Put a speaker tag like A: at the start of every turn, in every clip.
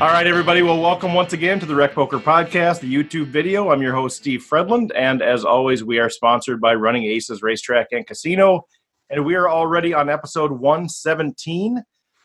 A: All right, everybody. Well, welcome once again to the Rec Poker Podcast, the YouTube video. I'm your host, Steve Fredlund. And as always, we are sponsored by Running Aces Racetrack and Casino. And we are already on episode 117.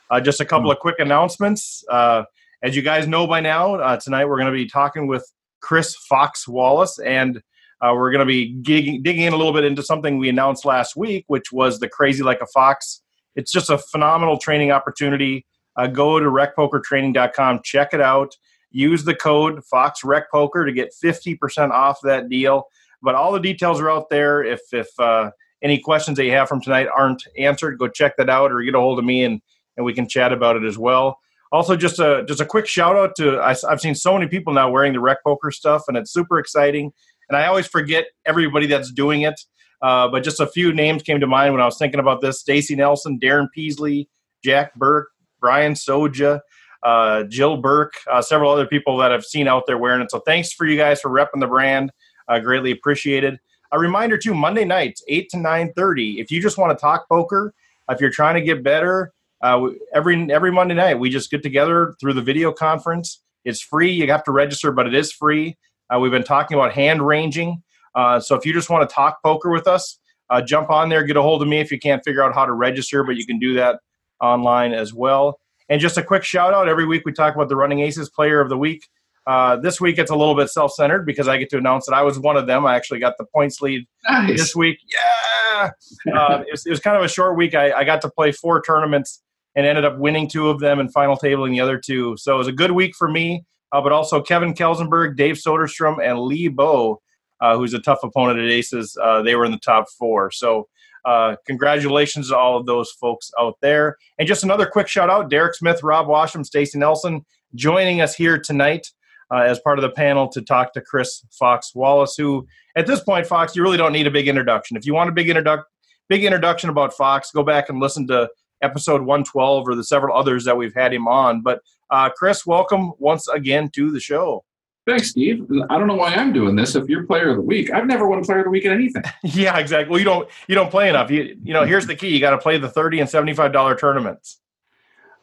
A: Uh, just a couple of quick announcements. Uh, as you guys know by now, uh, tonight we're going to be talking with Chris Fox Wallace. And uh, we're going to be digging in a little bit into something we announced last week, which was the Crazy Like a Fox. It's just a phenomenal training opportunity uh, go to recpokertraining.com, check it out. Use the code FoxRecPoker to get 50% off that deal. But all the details are out there. If, if uh, any questions that you have from tonight aren't answered, go check that out or get a hold of me and, and we can chat about it as well. Also, just a just a quick shout out to I, have seen so many people now wearing the rec poker stuff, and it's super exciting. And I always forget everybody that's doing it, uh, but just a few names came to mind when I was thinking about this: Stacy Nelson, Darren Peasley, Jack Burke, Brian Soja, uh, Jill Burke, uh, several other people that I've seen out there wearing it. So thanks for you guys for repping the brand. Uh, greatly appreciated. A reminder too: Monday nights, eight to nine thirty. If you just want to talk poker, if you're trying to get better, uh, every every Monday night we just get together through the video conference. It's free. You have to register, but it is free. Uh, we've been talking about hand ranging. Uh, so if you just want to talk poker with us, jump on there, get a hold of me if you can't figure out how to register, but you can do that online as well. And just a quick shout out every week we talk about the Running Aces Player of the Week. Uh, this week it's a little bit self centered because I get to announce that I was one of them. I actually got the points lead nice. this week. Yeah. Uh, it, was, it, was, kind of a short week. I, I, got to play four tournaments and ended up winning two of them and final tabling the other two. So it was a good week for me. Uh, but also Kevin Kelsenberg, Dave Soderstrom, and Lee Bow, uh, who's a tough opponent at Aces. Uh, they were in the top four. So uh, congratulations to all of those folks out there. And just another quick shout out Derek Smith, Rob Washam, Stacy Nelson joining us here tonight uh, as part of the panel to talk to Chris Fox Wallace, who at this point, Fox, you really don't need a big introduction. If you want a big, introdu- big introduction about Fox, go back and listen to episode 112 or the several others that we've had him on. But uh, Chris, welcome once again to the show.
B: Thanks, Steve. I don't know why I'm doing this. If you're player of the week, I've never won a player of the week in anything.
A: yeah, exactly. Well, you don't you don't play enough. You you know, here's the key: you got to play the thirty and seventy five dollar tournaments.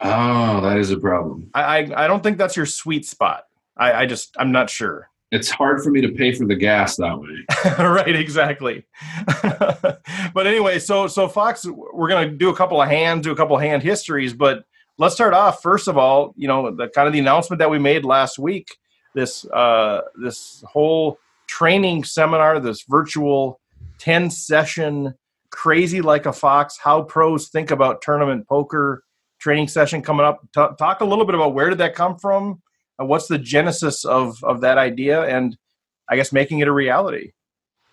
B: Oh, that is a problem.
A: I, I, I don't think that's your sweet spot. I, I just I'm not sure.
B: It's hard for me to pay for the gas that way.
A: right, exactly. but anyway, so so Fox, we're gonna do a couple of hands, do a couple of hand histories, but let's start off first of all. You know, the kind of the announcement that we made last week this uh, this whole training seminar, this virtual ten session, crazy like a fox, how pros think about tournament poker training session coming up. T- talk a little bit about where did that come from, and what's the genesis of of that idea, and I guess making it a reality.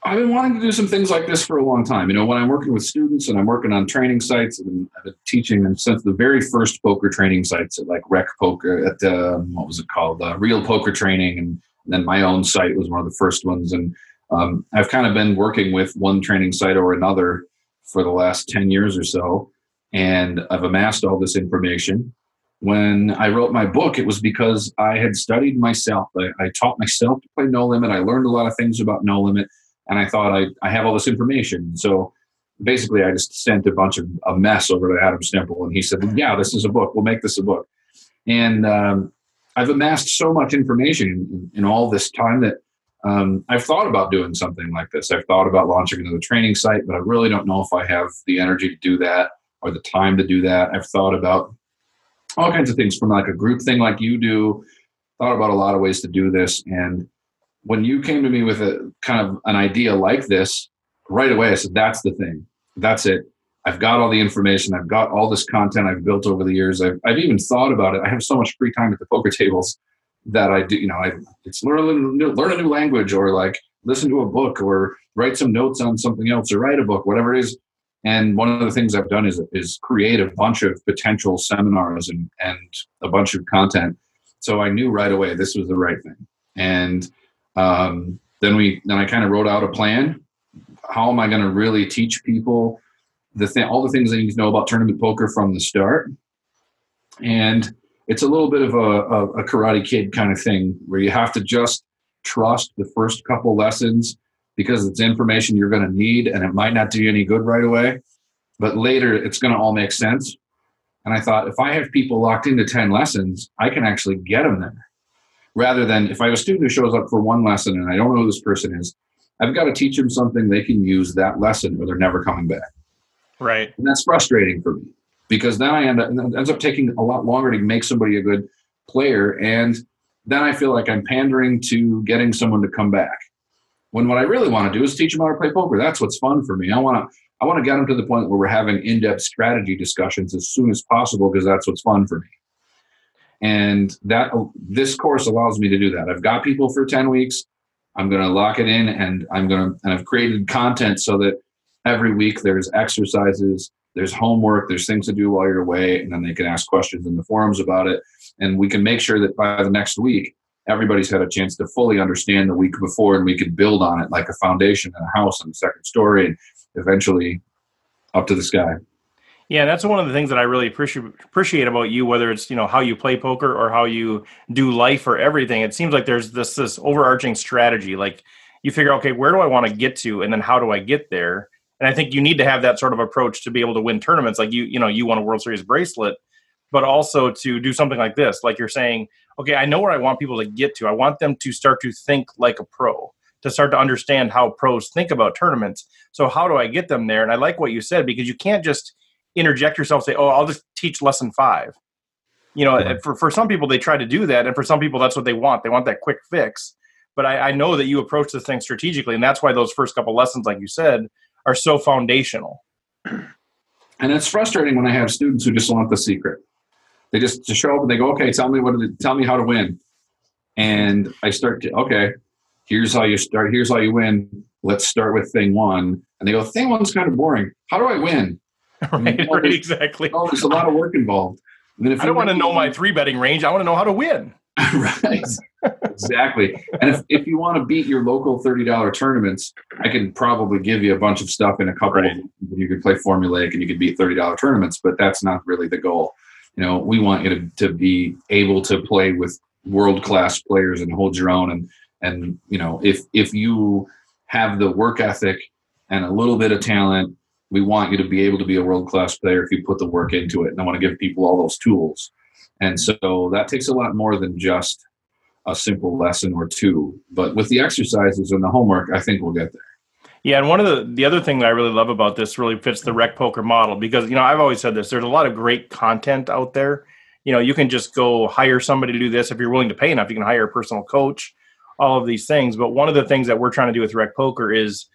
B: I've been wanting to do some things like this for a long time. You know, when I'm working with students and I'm working on training sites, and I've been teaching them since the very first poker training sites at like Rec Poker at uh, what was it called, uh, Real Poker Training, and then my own site was one of the first ones. And um, I've kind of been working with one training site or another for the last ten years or so, and I've amassed all this information. When I wrote my book, it was because I had studied myself. I, I taught myself to play no limit. I learned a lot of things about no limit and I thought I, I have all this information. So basically, I just sent a bunch of a mess over to Adam Stemple, and he said, "Yeah, this is a book. We'll make this a book." And um, I've amassed so much information in, in all this time that um, I've thought about doing something like this. I've thought about launching another training site, but I really don't know if I have the energy to do that or the time to do that. I've thought about all kinds of things from like a group thing like you do. Thought about a lot of ways to do this, and when you came to me with a kind of an idea like this, right away I said, that's the thing. That's it. I've got all the information. I've got all this content I've built over the years. I've, I've even thought about it. I have so much free time at the poker tables that I do, you know, I, it's learn a, new, learn a new language or like listen to a book or write some notes on something else or write a book, whatever it is. And one of the things I've done is, is create a bunch of potential seminars and, and a bunch of content. So I knew right away this was the right thing. And um, then we then I kind of wrote out a plan. How am I going to really teach people the thing, all the things they need to know about tournament poker from the start? And it's a little bit of a, a, a Karate Kid kind of thing where you have to just trust the first couple lessons because it's information you're going to need and it might not do you any good right away, but later it's going to all make sense. And I thought, if I have people locked into 10 lessons, I can actually get them there. Rather than if I have a student who shows up for one lesson and I don't know who this person is, I've got to teach them something they can use that lesson or they're never coming back.
A: Right.
B: And that's frustrating for me because then I end up, it ends up taking a lot longer to make somebody a good player. And then I feel like I'm pandering to getting someone to come back. When what I really want to do is teach them how to play poker. That's what's fun for me. I want to I want to get them to the point where we're having in-depth strategy discussions as soon as possible because that's what's fun for me. And that this course allows me to do that. I've got people for 10 weeks. I'm going to lock it in and I'm going to and I've created content so that every week there's exercises, there's homework, there's things to do while you're away and then they can ask questions in the forums about it and we can make sure that by the next week everybody's had a chance to fully understand the week before and we can build on it like a foundation and a house and a second story and eventually up to the sky.
A: Yeah, that's one of the things that I really appreciate appreciate about you, whether it's you know how you play poker or how you do life or everything. It seems like there's this this overarching strategy. Like you figure, okay, where do I want to get to, and then how do I get there? And I think you need to have that sort of approach to be able to win tournaments. Like you, you know, you won a World Series bracelet, but also to do something like this. Like you're saying, okay, I know where I want people to get to. I want them to start to think like a pro to start to understand how pros think about tournaments. So how do I get them there? And I like what you said because you can't just interject yourself say, "Oh, I'll just teach lesson 5." You know, right. for for some people they try to do that and for some people that's what they want. They want that quick fix. But I, I know that you approach the thing strategically and that's why those first couple lessons like you said are so foundational.
B: And it's frustrating when I have students who just want the secret. They just to show up and they go, "Okay, tell me what tell me how to win." And I start to, "Okay, here's how you start, here's how you win. Let's start with thing one. And they go, thing one's kind of boring. How do I win?
A: right, right exactly.
B: Oh, there's a lot of work involved.
A: I, I don't want to know my three betting range. I want to know how to win.
B: right. exactly. And if, if you want to beat your local $30 tournaments, I can probably give you a bunch of stuff in a couple right. of you can play formulaic and you can beat $30 tournaments, but that's not really the goal. You know, we want you to, to be able to play with world class players and hold your own and and you know if if you have the work ethic and a little bit of talent we want you to be able to be a world class player if you put the work into it and i want to give people all those tools and so that takes a lot more than just a simple lesson or two but with the exercises and the homework i think we'll get there
A: yeah, and one of the the other thing that I really love about this really fits the rec poker model because you know I've always said this. There's a lot of great content out there. You know, you can just go hire somebody to do this if you're willing to pay enough. You can hire a personal coach all of these things. But one of the things that we're trying to do with Rec Poker is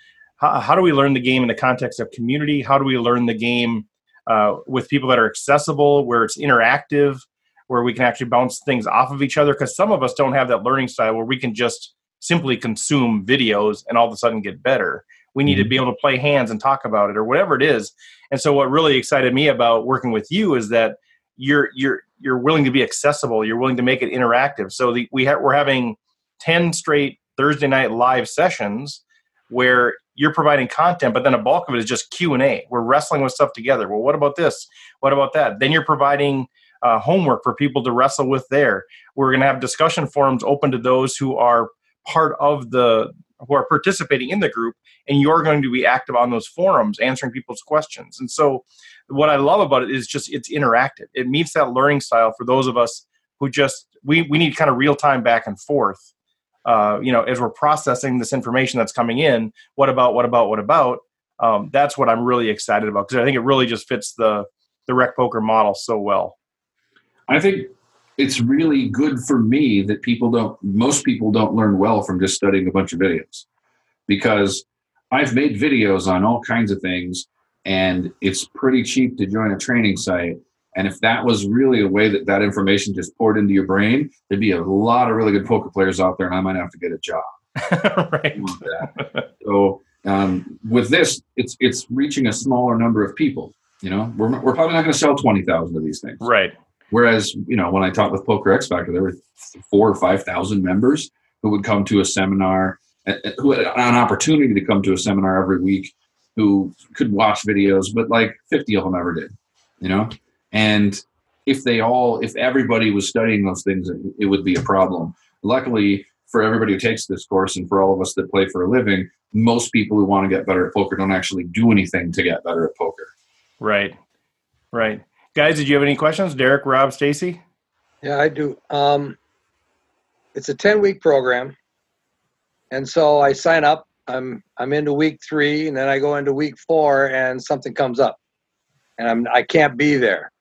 A: how, how do we learn the game in the context of community? How do we learn the game uh, with people that are accessible, where it's interactive, where we can actually bounce things off of each other? Because some of us don't have that learning style where we can just simply consume videos and all of a sudden get better. We need mm-hmm. to be able to play hands and talk about it or whatever it is. And so what really excited me about working with you is that you're you're you're willing to be accessible. You're willing to make it interactive. So the, we ha- we're having 10 straight Thursday night live sessions where you're providing content, but then a bulk of it is just Q and A. We're wrestling with stuff together. Well, what about this? What about that? Then you're providing uh, homework for people to wrestle with there. We're going to have discussion forums open to those who are part of the who are participating in the group, and you're going to be active on those forums, answering people's questions. And so, what I love about it is just it's interactive. It meets that learning style for those of us who just we we need kind of real time back and forth uh, you know, as we're processing this information that's coming in, what about, what about, what about? Um, that's what I'm really excited about because I think it really just fits the the rec poker model so well.
B: I think it's really good for me that people don't, most people don't learn well from just studying a bunch of videos because I've made videos on all kinds of things and it's pretty cheap to join a training site and if that was really a way that that information just poured into your brain, there'd be a lot of really good poker players out there, and I might have to get a job.
A: right.
B: So um, with this, it's it's reaching a smaller number of people. You know, we're we're probably not going to sell twenty thousand of these things.
A: Right.
B: Whereas you know, when I talked with Poker X Factor, there were four or five thousand members who would come to a seminar, who had an opportunity to come to a seminar every week, who could watch videos, but like fifty of them ever did. You know, and if they all, if everybody was studying those things, it would be a problem. Luckily, for everybody who takes this course and for all of us that play for a living, most people who want to get better at poker don't actually do anything to get better at poker.
A: Right. Right. Guys, did you have any questions? Derek, Rob, Stacy?
C: Yeah, I do. Um, it's a 10 week program. And so I sign up. I'm I'm into week three, and then I go into week four, and something comes up, and I'm I can't be there.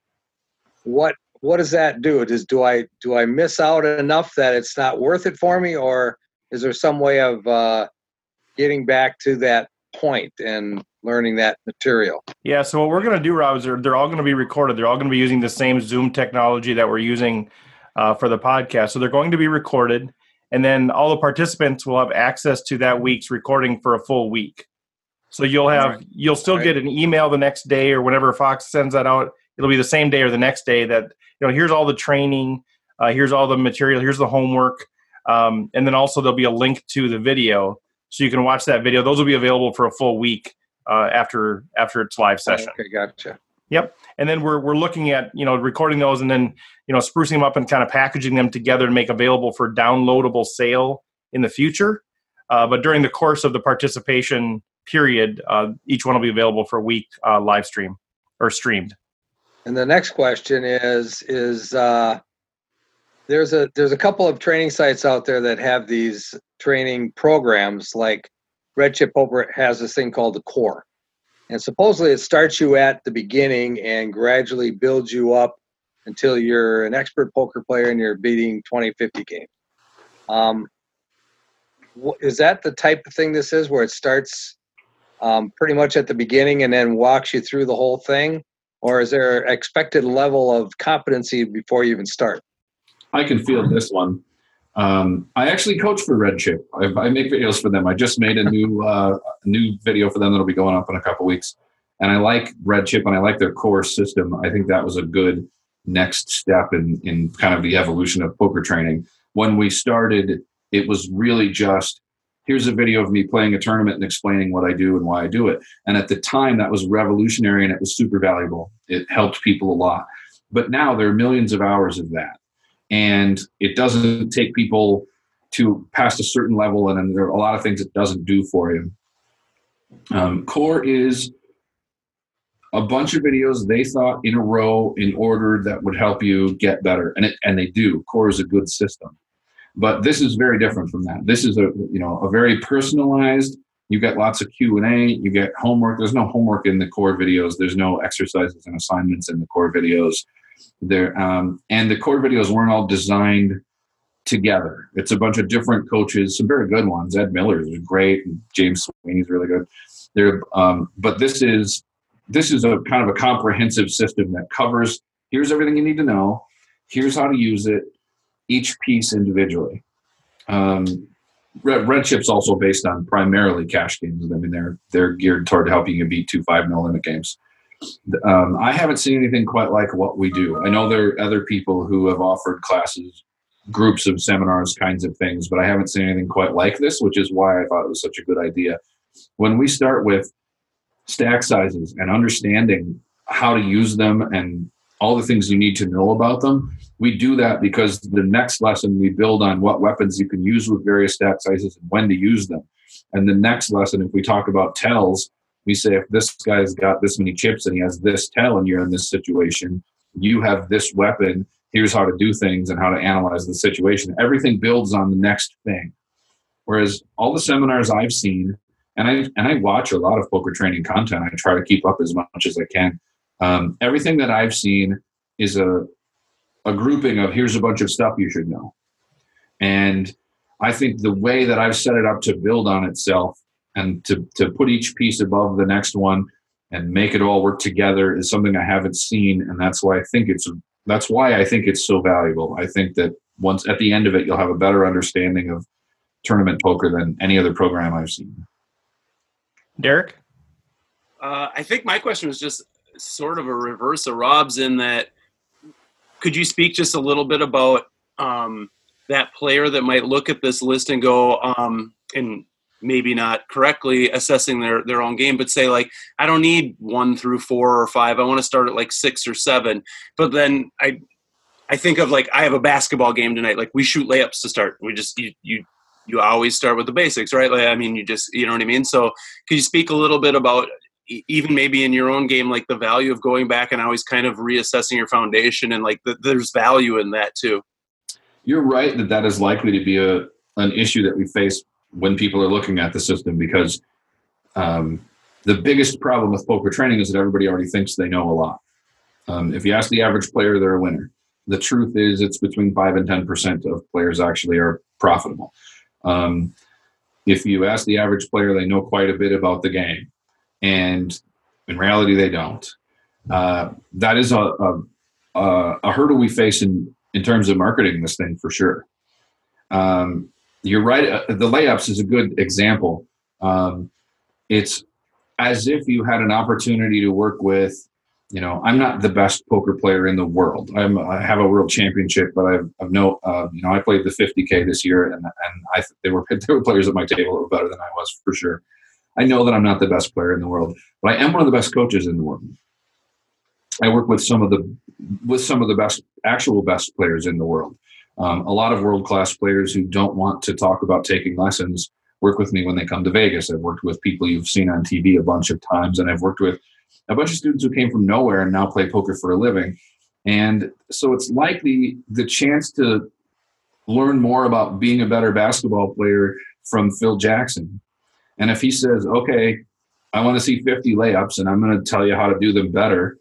C: What what does that do? Does do I do I miss out enough that it's not worth it for me, or is there some way of uh, getting back to that point and learning that material?
A: Yeah. So what we're going to do, Rob, is they're, they're all going to be recorded. They're all going to be using the same Zoom technology that we're using uh, for the podcast. So they're going to be recorded, and then all the participants will have access to that week's recording for a full week. So you'll have right. you'll still right. get an email the next day or whenever Fox sends that out. It'll be the same day or the next day that you know here's all the training, uh, here's all the material, here's the homework, um, and then also there'll be a link to the video so you can watch that video. Those will be available for a full week uh, after after its live session.
C: Okay, gotcha.
A: Yep. And then we're we're looking at you know recording those and then you know sprucing them up and kind of packaging them together to make available for downloadable sale in the future. Uh, but during the course of the participation period, uh, each one will be available for a week uh, live stream or streamed.
C: And the next question is is uh, there's a there's a couple of training sites out there that have these training programs like Redchip Poker has this thing called the core. And supposedly it starts you at the beginning and gradually builds you up until you're an expert poker player and you're beating 20 50 games. Um, is that the type of thing this is where it starts um, pretty much at the beginning and then walks you through the whole thing or is there expected level of competency before you even start
B: i can feel this one um, I actually coach for Redchip. I, I, make videos for them. I just made a new uh, new video for them that'll be going up in a couple weeks. And I like Redchip and I like their core system. I think that was a good next step in in kind of the evolution of poker training. When we started, it was really just here's a video of me playing a tournament and explaining what I do and why I do it. And at the time, that was revolutionary and it was super valuable. It helped people a lot. But now there are millions of hours of that and it doesn't take people to past a certain level and then there are a lot of things it doesn't do for you um, core is a bunch of videos they thought in a row in order that would help you get better and it and they do core is a good system but this is very different from that this is a you know a very personalized you get lots of q&a you get homework there's no homework in the core videos there's no exercises and assignments in the core videos there, um, and the core videos weren't all designed together. It's a bunch of different coaches, some very good ones. Ed Miller is great, and James Sweeney's really good. There, um, but this is this is a kind of a comprehensive system that covers. Here's everything you need to know. Here's how to use it. Each piece individually. Um, Red, Redchip's also based on primarily cash games. I mean, they're they're geared toward helping you beat two five no limit games. Um, I haven't seen anything quite like what we do. I know there are other people who have offered classes, groups of seminars, kinds of things, but I haven't seen anything quite like this, which is why I thought it was such a good idea. When we start with stack sizes and understanding how to use them and all the things you need to know about them, we do that because the next lesson we build on what weapons you can use with various stack sizes and when to use them. And the next lesson, if we talk about tells, we say if this guy's got this many chips and he has this tell and you're in this situation you have this weapon here's how to do things and how to analyze the situation. Everything builds on the next thing. Whereas all the seminars i've seen and i and i watch a lot of poker training content i try to keep up as much as i can um, everything that i've seen is a a grouping of here's a bunch of stuff you should know and i think the way that i've set it up to build on itself and to to put each piece above the next one and make it all work together is something I haven't seen, and that's why I think it's that's why I think it's so valuable. I think that once at the end of it, you'll have a better understanding of tournament poker than any other program I've seen.
A: Derek,
D: uh, I think my question was just sort of a reverse of Rob's in that. Could you speak just a little bit about um, that player that might look at this list and go, um, and maybe not correctly assessing their their own game but say like i don't need one through four or five. I want to start at like six or seven. But then i i think of like i have a basketball game tonight. Like we shoot layups to start. We just you you you always start with the basics right? Like i mean you just you know what i mean? So could you speak a little bit about even maybe in your own game, like the value of going back and always kind of reassessing your foundation, and like the, there's value in that too.
B: You're right that that is likely to be a an issue that we face when people are looking at the system because um, the biggest problem with poker training is that everybody already thinks they know a lot. Um, if you ask the average player, they're a winner. The truth is, it's between five and ten percent of players actually are profitable. Um, if you ask the average player, they know quite a bit about the game, and in reality, they don't. Uh, that is a, a, a, hurdle we face in in terms of marketing this thing for sure. Um, you're right. Uh, the layups is a good example. Um, it's as if you had an opportunity to work with you know, I'm not the best poker player in the world. I'm, I have a world championship, but I've, I've no, uh, you know, I played the 50k this year, and and I there were there were players at my table that were better than I was for sure. I know that I'm not the best player in the world, but I am one of the best coaches in the world. I work with some of the with some of the best actual best players in the world. Um, a lot of world class players who don't want to talk about taking lessons work with me when they come to Vegas. I've worked with people you've seen on TV a bunch of times, and I've worked with a bunch of students who came from nowhere and now play poker for a living. And so it's likely the chance to learn more about being a better basketball player from Phil Jackson. And if he says, okay, I want to see 50 layups and I'm going to tell you how to do them better,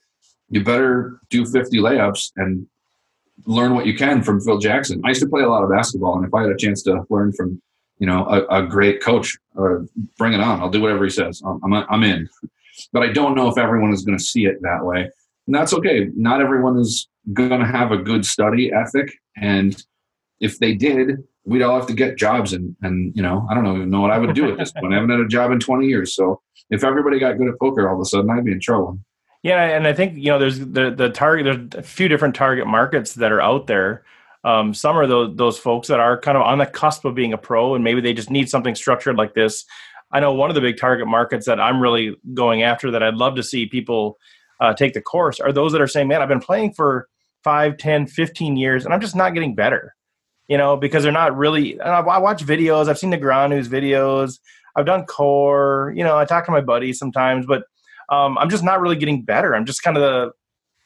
B: you better do 50 layups and learn what you can from Phil Jackson. I used to play a lot of basketball, and if I had a chance to learn from, you know, a, a great coach, uh, bring it on. I'll do whatever he says. I'm, I'm in. But I don't know if everyone is going to see it that way. And that's okay. Not everyone is going to have a good study ethic. And if they did, we'd all have to get jobs. And, and you know, I don't even know what I would do at this point. I haven't had a job in 20 years. So if everybody got good at poker all of a sudden, I'd be in trouble.
A: Yeah, and I think you know there's the the target. There's a few different target markets that are out there. Um, some are those those folks that are kind of on the cusp of being a pro, and maybe they just need something structured like this I know one of the big target markets that I'm really going after that I'd love to see people uh, take the course are those that are saying, man, I've been playing for 5, 10, 15 years and I'm just not getting better. You know, because they're not really, I watch videos, I've seen the news videos, I've done core, you know, I talk to my buddies sometimes, but um, I'm just not really getting better. I'm just kind of the,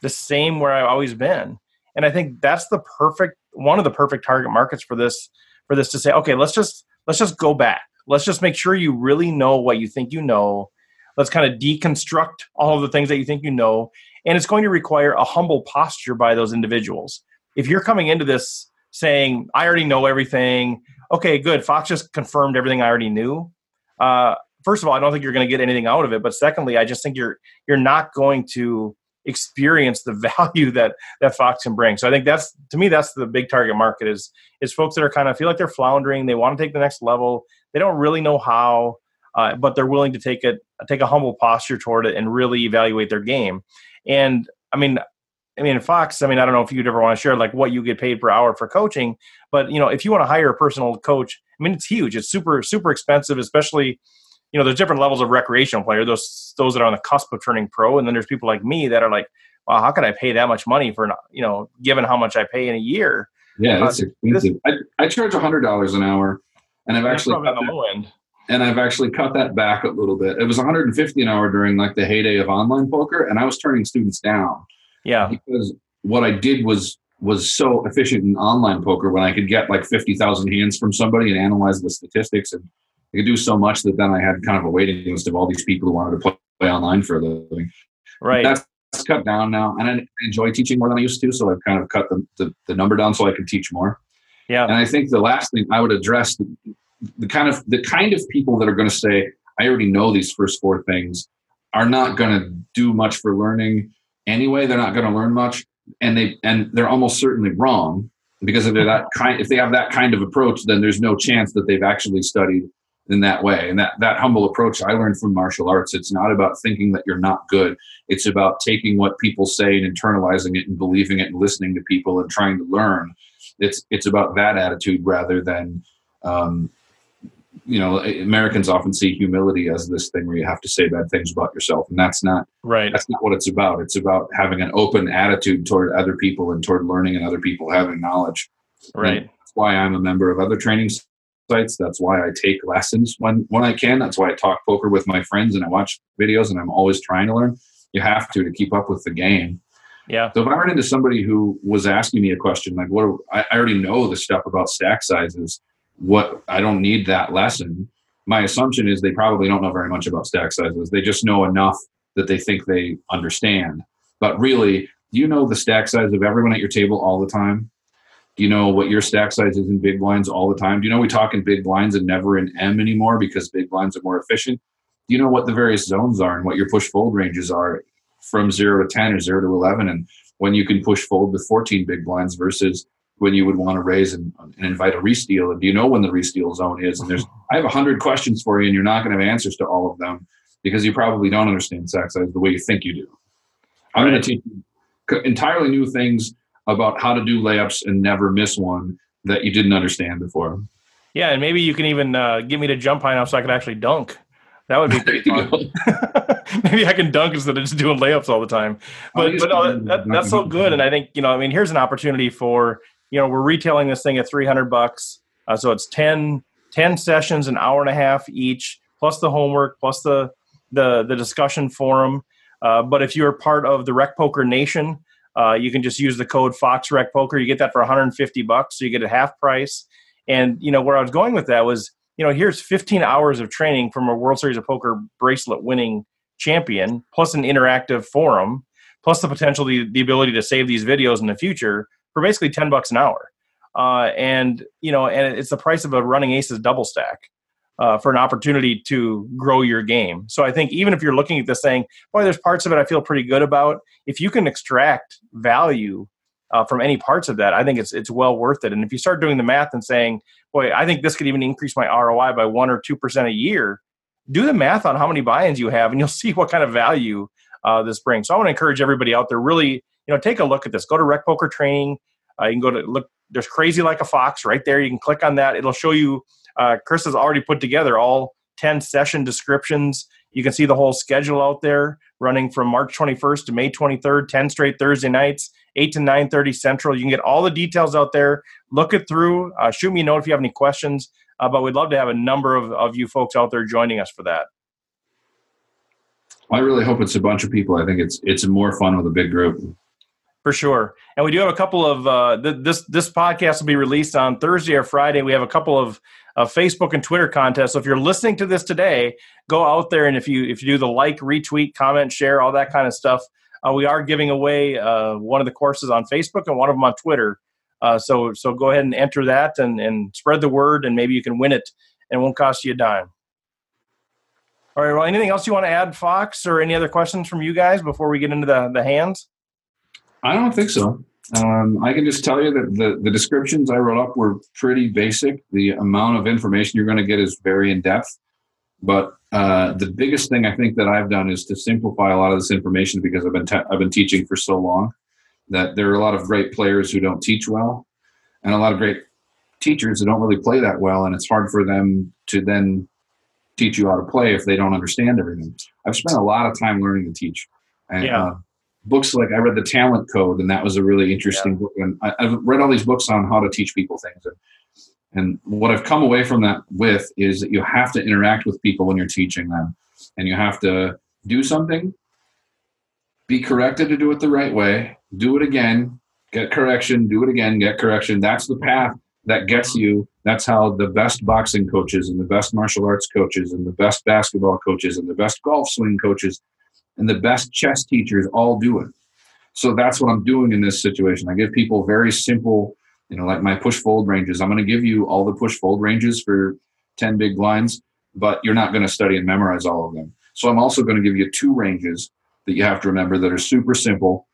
A: the same where I've always been. And I think that's the perfect, one of the perfect target markets for this, for this to say, okay, let's just, let's just go back Let's just make sure you really know what you think you know. Let's kind of deconstruct all of the things that you think you know. And it's going to require a humble posture by those individuals. If you're coming into this saying, I already know everything, okay, good. Fox just confirmed everything I already knew. Uh, first of all, I don't think you're going to get anything out of it. But secondly, I just think you're you're not going to experience the value that that Fox can bring. So I think that's to me that's the big target market is is folks that are kind of feel like they're floundering, they want to take the next level, they don't really know how, uh, but they're willing to take a take a humble posture toward it and really evaluate their game. And I mean, I mean, Fox. I mean, I don't know if you'd ever want to share like what you get paid per hour for coaching, but you know, if you want to hire a personal coach, I mean, it's huge. It's super super expensive, especially you know, there's different levels of recreational player. Those those that are on the cusp of turning pro, and then there's people like me that are like, well, how can I pay that much money for not you know, given how much I pay in a year?
B: Yeah, it's uh, expensive. This, I, I charge hundred dollars an hour, and I've actually
A: cut on the low end.
B: And I've actually cut that back a little bit. It was 150 an hour during like the heyday of online poker, and I was turning students down.
A: Yeah,
B: because what I did was was so efficient in online poker when I could get like 50,000 hands from somebody and analyze the statistics and I could do so much that then I had kind of a waiting list of all these people who wanted to play, play online for a living.
A: Right.
B: That's, that's cut down now, and I enjoy teaching more than I used to. So I've kind of cut the, the, the number down so I can teach more.
A: Yeah.
B: And I think the last thing I would address the, the kind of the kind of people that are going to say, I already know these first four things, are not going to do much for learning anyway. They're not going to learn much, and they and they're almost certainly wrong because if they're that kind, if they have that kind of approach, then there's no chance that they've actually studied in that way. And that, that humble approach I learned from martial arts. It's not about thinking that you're not good. It's about taking what people say and internalizing it and believing it and listening to people and trying to learn. It's, it's about that attitude rather than, um, you know, Americans often see humility as this thing where you have to say bad things about yourself. And that's not,
A: right.
B: That's not what it's about. It's about having an open attitude toward other people and toward learning and other people having knowledge.
A: Right.
B: And that's why I'm a member of other training sites. That's why I take lessons when when I can. That's why I talk poker with my friends and I watch videos and I'm always trying to learn. You have to to keep up with the game.
A: Yeah.
B: So if I ran into somebody who was asking me a question like, "What?" I, I already know the stuff about stack sizes. What I don't need that lesson. My assumption is they probably don't know very much about stack sizes. They just know enough that they think they understand. But really, do you know the stack size of everyone at your table all the time? Do you know what your stack size is in big blinds all the time? Do you know we talk in big blinds and never in M anymore because big blinds are more efficient? Do you know what the various zones are and what your push fold ranges are from zero to 10 or zero to 11? And when you can push fold with 14 big blinds versus when you would want to raise and, and invite a resteal. And do you know when the resteal zone is? And there's, I have a hundred questions for you and you're not going to have answers to all of them because you probably don't understand size the way you think you do. I'm going to teach you entirely new things about how to do layups and never miss one that you didn't understand before.
A: Yeah, and maybe you can even uh, get me to jump high enough so I could actually dunk. That would be pretty fun. maybe I can dunk instead of just doing layups all the time. But but no, that, that, that's so good, and I think you know, I mean, here's an opportunity for you know, we're retailing this thing at 300 bucks, uh, so it's 10, 10 sessions, an hour and a half each, plus the homework, plus the the the discussion forum. Uh, but if you're part of the Rec Poker Nation, uh, you can just use the code Fox Rec Poker. You get that for 150 bucks, so you get a half price. And you know where I was going with that was, you know, here's 15 hours of training from a World Series of Poker bracelet winning champion, plus an interactive forum, plus the potential, the, the ability to save these videos in the future for basically 10 bucks an hour. Uh, and you know, and it's the price of a running aces double stack uh, for an opportunity to grow your game. So I think even if you're looking at this saying, boy, there's parts of it I feel pretty good about, if you can extract value uh, from any parts of that, I think it's it's well worth it. And if you start doing the math and saying, boy, I think this could even increase my ROI by one or two percent a year, do the math on how many buy-ins you have, and you'll see what kind of value uh, this brings. So I want to encourage everybody out there really, you know, take a look at this. Go to Rec Poker Training. Uh, you can go to look. There's Crazy Like a Fox right there. You can click on that. It'll show you uh, Chris has already put together all 10 session descriptions. You can see the whole schedule out there running from March 21st to May 23rd, 10 straight Thursday nights, 8 to 9.30 Central. You can get all the details out there. Look it through. Uh, shoot me a note if you have any questions. Uh, but we'd love to have a number of, of you folks out there joining us for that.
B: I really hope it's a bunch of people. I think it's it's more fun with a big group
A: for sure. And we do have a couple of uh, th- this this podcast will be released on Thursday or Friday. We have a couple of uh, Facebook and Twitter contests. So if you're listening to this today, go out there and if you if you do the like, retweet, comment, share, all that kind of stuff, uh, we are giving away uh, one of the courses on Facebook and one of them on Twitter. Uh, so so go ahead and enter that and and spread the word, and maybe you can win it, and it won't cost you a dime. All right. Well, anything else you want to add, Fox, or any other questions from you guys before we get into the the hands?
B: I don't think so. Um, I can just tell you that the, the descriptions I wrote up were pretty basic. The amount of information you're going to get is very in depth. But uh, the biggest thing I think that I've done is to simplify a lot of this information because I've been te- I've been teaching for so long that there are a lot of great players who don't teach well, and a lot of great teachers who don't really play that well, and it's hard for them to then teach you how to play if they don't understand everything. I've spent a lot of time learning to teach, and yeah. uh, books like I read the Talent Code, and that was a really interesting yeah. book. And I, have read all these books on how to teach people things. And, and what I've come away from that with is that you have to interact with people when you're teaching them, and you have to do something, be corrected to do it the right way, do it again, get correction, do it again, get correction. That's the path that gets mm-hmm. you. That's how the best boxing coaches and the best martial arts coaches and the best basketball coaches and the best golf swing coaches and the best chess teachers all do it. So that's what I'm doing in this situation. I give people very simple, you know, like my push fold ranges. I'm going to give you all the push fold ranges for 10 big blinds, but you're not going to study and memorize all of them. So I'm also going to give you two ranges that you have to remember that are super simple.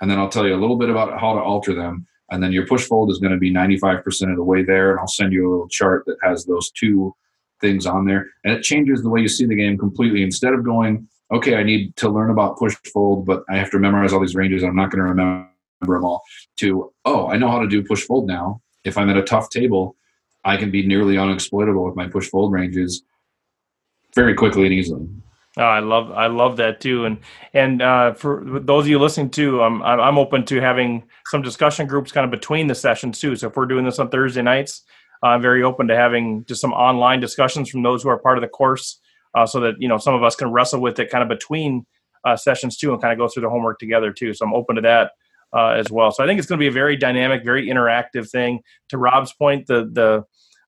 B: And then I'll tell you a little bit about how to alter them. And then your push fold is going to be 95% of the way there. And I'll send you a little chart that has those two things on there. And it changes the way you see the game completely. Instead of going, okay, I need to learn about push fold, but I have to memorize all these ranges. I'm not going to remember them all. To, oh, I know how to do push fold now. If I'm at a tough table, I can be nearly unexploitable with my push fold ranges very quickly and easily.
A: Oh, I love I love that too, and and uh, for those of you listening to, um, I'm open to having some discussion groups kind of between the sessions too. So if we're doing this on Thursday nights, I'm very open to having just some online discussions from those who are part of the course, uh, so that you know some of us can wrestle with it kind of between uh, sessions too, and kind of go through the homework together too. So I'm open to that uh, as well. So I think it's going to be a very dynamic, very interactive thing. To Rob's point, the the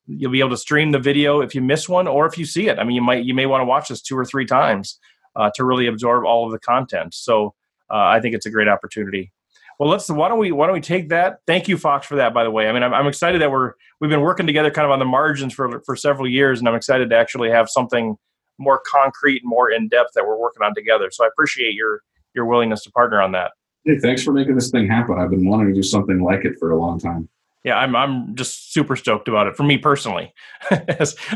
A: you'll be able to stream the video if you miss one or if you see it. I mean, you might you may want to watch this two or three times uh, to really absorb all of the content. So uh, I think it's a great opportunity. Well, let's why don't we why don't we take that? Thank you, Fox, for that. By the way, I mean I'm, I'm excited that we're we've been working together kind of on the margins for for several years, and I'm excited to actually have something more concrete and more in depth that we're working on together. So I appreciate your your willingness to partner on that.
B: Hey, thanks for making this thing happen. I've been wanting to do something like it for a long time
A: yeah, I'm I'm just super stoked about it for me personally.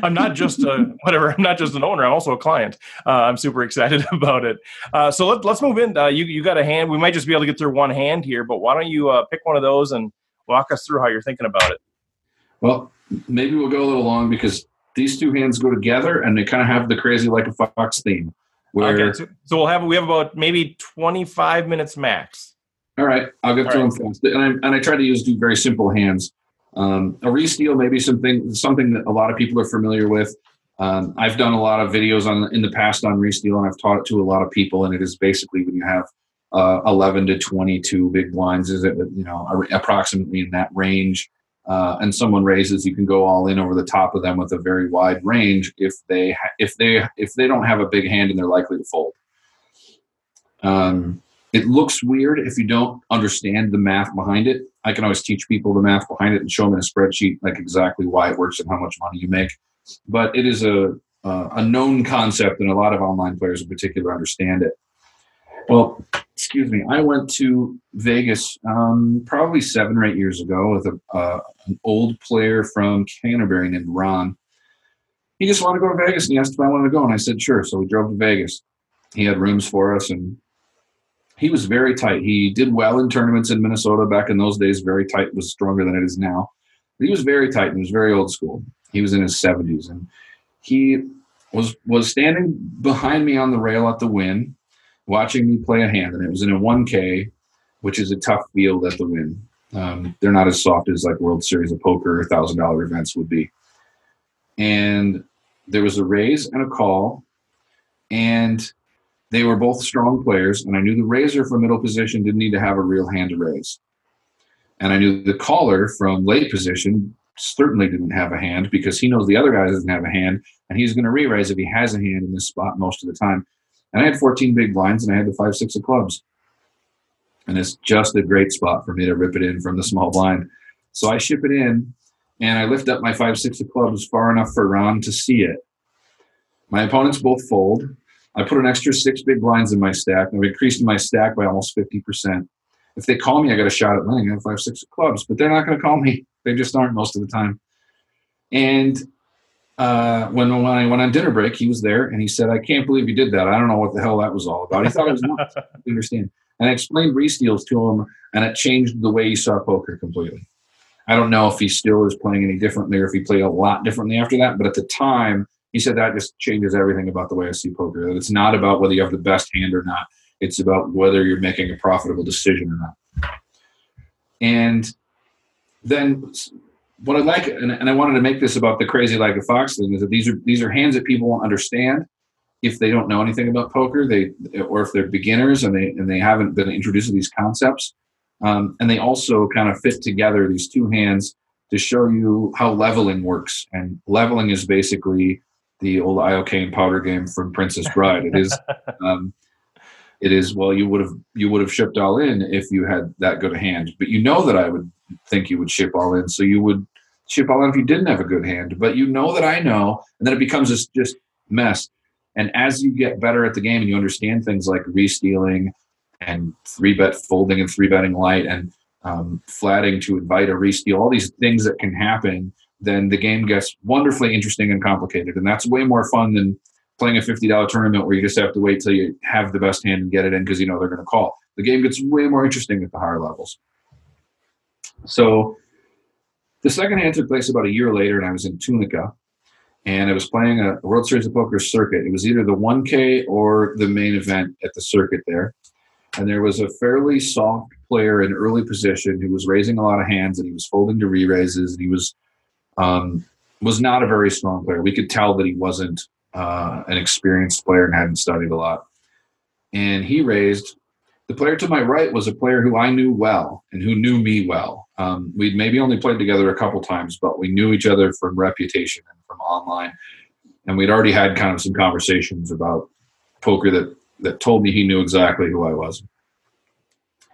A: I'm not just a whatever. I'm not just an owner. I'm also a client. Uh, I'm super excited about it. Uh, so let, let's move in. Uh, you you got a hand. We might just be able to get through one hand here, but why don't you uh, pick one of those and walk us through how you're thinking about it?
B: Well, maybe we'll go a little long because these two hands go together and they kind of have the crazy like a fox theme.
A: Where okay, so, so we'll have we have about maybe 25 minutes max.
B: All right, I'll get All through right. them fast. And I, and I try to use do very simple hands. Um, a resteal maybe something something that a lot of people are familiar with. Um, I've done a lot of videos on in the past on resteal, and I've taught it to a lot of people. And it is basically when you have uh, 11 to 22 big blinds, is it you know approximately in that range, uh, and someone raises, you can go all in over the top of them with a very wide range if they if they if they don't have a big hand and they're likely to fold. Um, it looks weird if you don't understand the math behind it. I can always teach people the math behind it and show them in a spreadsheet like exactly why it works and how much money you make. But it is a uh, a known concept, and a lot of online players in particular understand it. Well, excuse me. I went to Vegas um, probably seven or eight years ago with a, uh, an old player from Canterbury named Ron. He just wanted to go to Vegas, and he asked if I wanted to go, and I said sure. So we drove to Vegas. He had rooms for us, and he was very tight. He did well in tournaments in Minnesota back in those days. Very tight was stronger than it is now. But he was very tight and he was very old school. He was in his 70s and he was was standing behind me on the rail at the Wynn, watching me play a hand, and it was in a 1K, which is a tough field at the Wynn. Um, they're not as soft as like World Series of Poker thousand dollar events would be. And there was a raise and a call, and they were both strong players, and I knew the raiser from middle position didn't need to have a real hand to raise. And I knew the caller from late position certainly didn't have a hand because he knows the other guy doesn't have a hand, and he's going to re-raise if he has a hand in this spot most of the time. And I had 14 big blinds, and I had the five six of clubs, and it's just a great spot for me to rip it in from the small blind. So I ship it in, and I lift up my five six of clubs far enough for Ron to see it. My opponents both fold. I put an extra six big blinds in my stack. I've increased my stack by almost 50%. If they call me, I got a shot at winning. I have five, six of clubs, but they're not going to call me. They just aren't most of the time. And uh, when when I went on dinner break, he was there and he said, "I can't believe you did that. I don't know what the hell that was all about." He thought it was nuts. I understand. And I explained Reese resteals to him, and it changed the way he saw poker completely. I don't know if he still is playing any differently or if he played a lot differently after that, but at the time, he said that just changes everything about the way I see poker. That it's not about whether you have the best hand or not. It's about whether you're making a profitable decision or not. And then what I like, and, and I wanted to make this about the crazy like a fox thing, is that these are these are hands that people won't understand if they don't know anything about poker. They or if they're beginners and they and they haven't been introduced to these concepts. Um, and they also kind of fit together these two hands to show you how leveling works. And leveling is basically the old iocane powder game from Princess Bride. It is, um, it is. Well, you would have you would have shipped all in if you had that good a hand. But you know that I would think you would ship all in, so you would all in if you didn't have a good hand. But you know that I know, and then it becomes this just mess. And as you get better at the game and you understand things like restealing and three bet folding and three betting light and um, flatting to invite a resteal, all these things that can happen then the game gets wonderfully interesting and complicated. And that's way more fun than playing a $50 tournament where you just have to wait till you have the best hand and get it in because you know they're going to call. The game gets way more interesting at the higher levels. So the second hand took place about a year later, and I was in Tunica. And I was playing a World Series of Poker circuit. It was either the 1K or the main event at the circuit there. And there was a fairly soft player in early position who was raising a lot of hands and he was folding to re raises and he was um, was not a very strong player. We could tell that he wasn't uh, an experienced player and hadn't studied a lot. And he raised the player to my right was a player who I knew well and who knew me well. Um, we'd maybe only played together a couple times, but we knew each other from reputation and from online. And we'd already had kind of some conversations about poker that that told me he knew exactly who I was.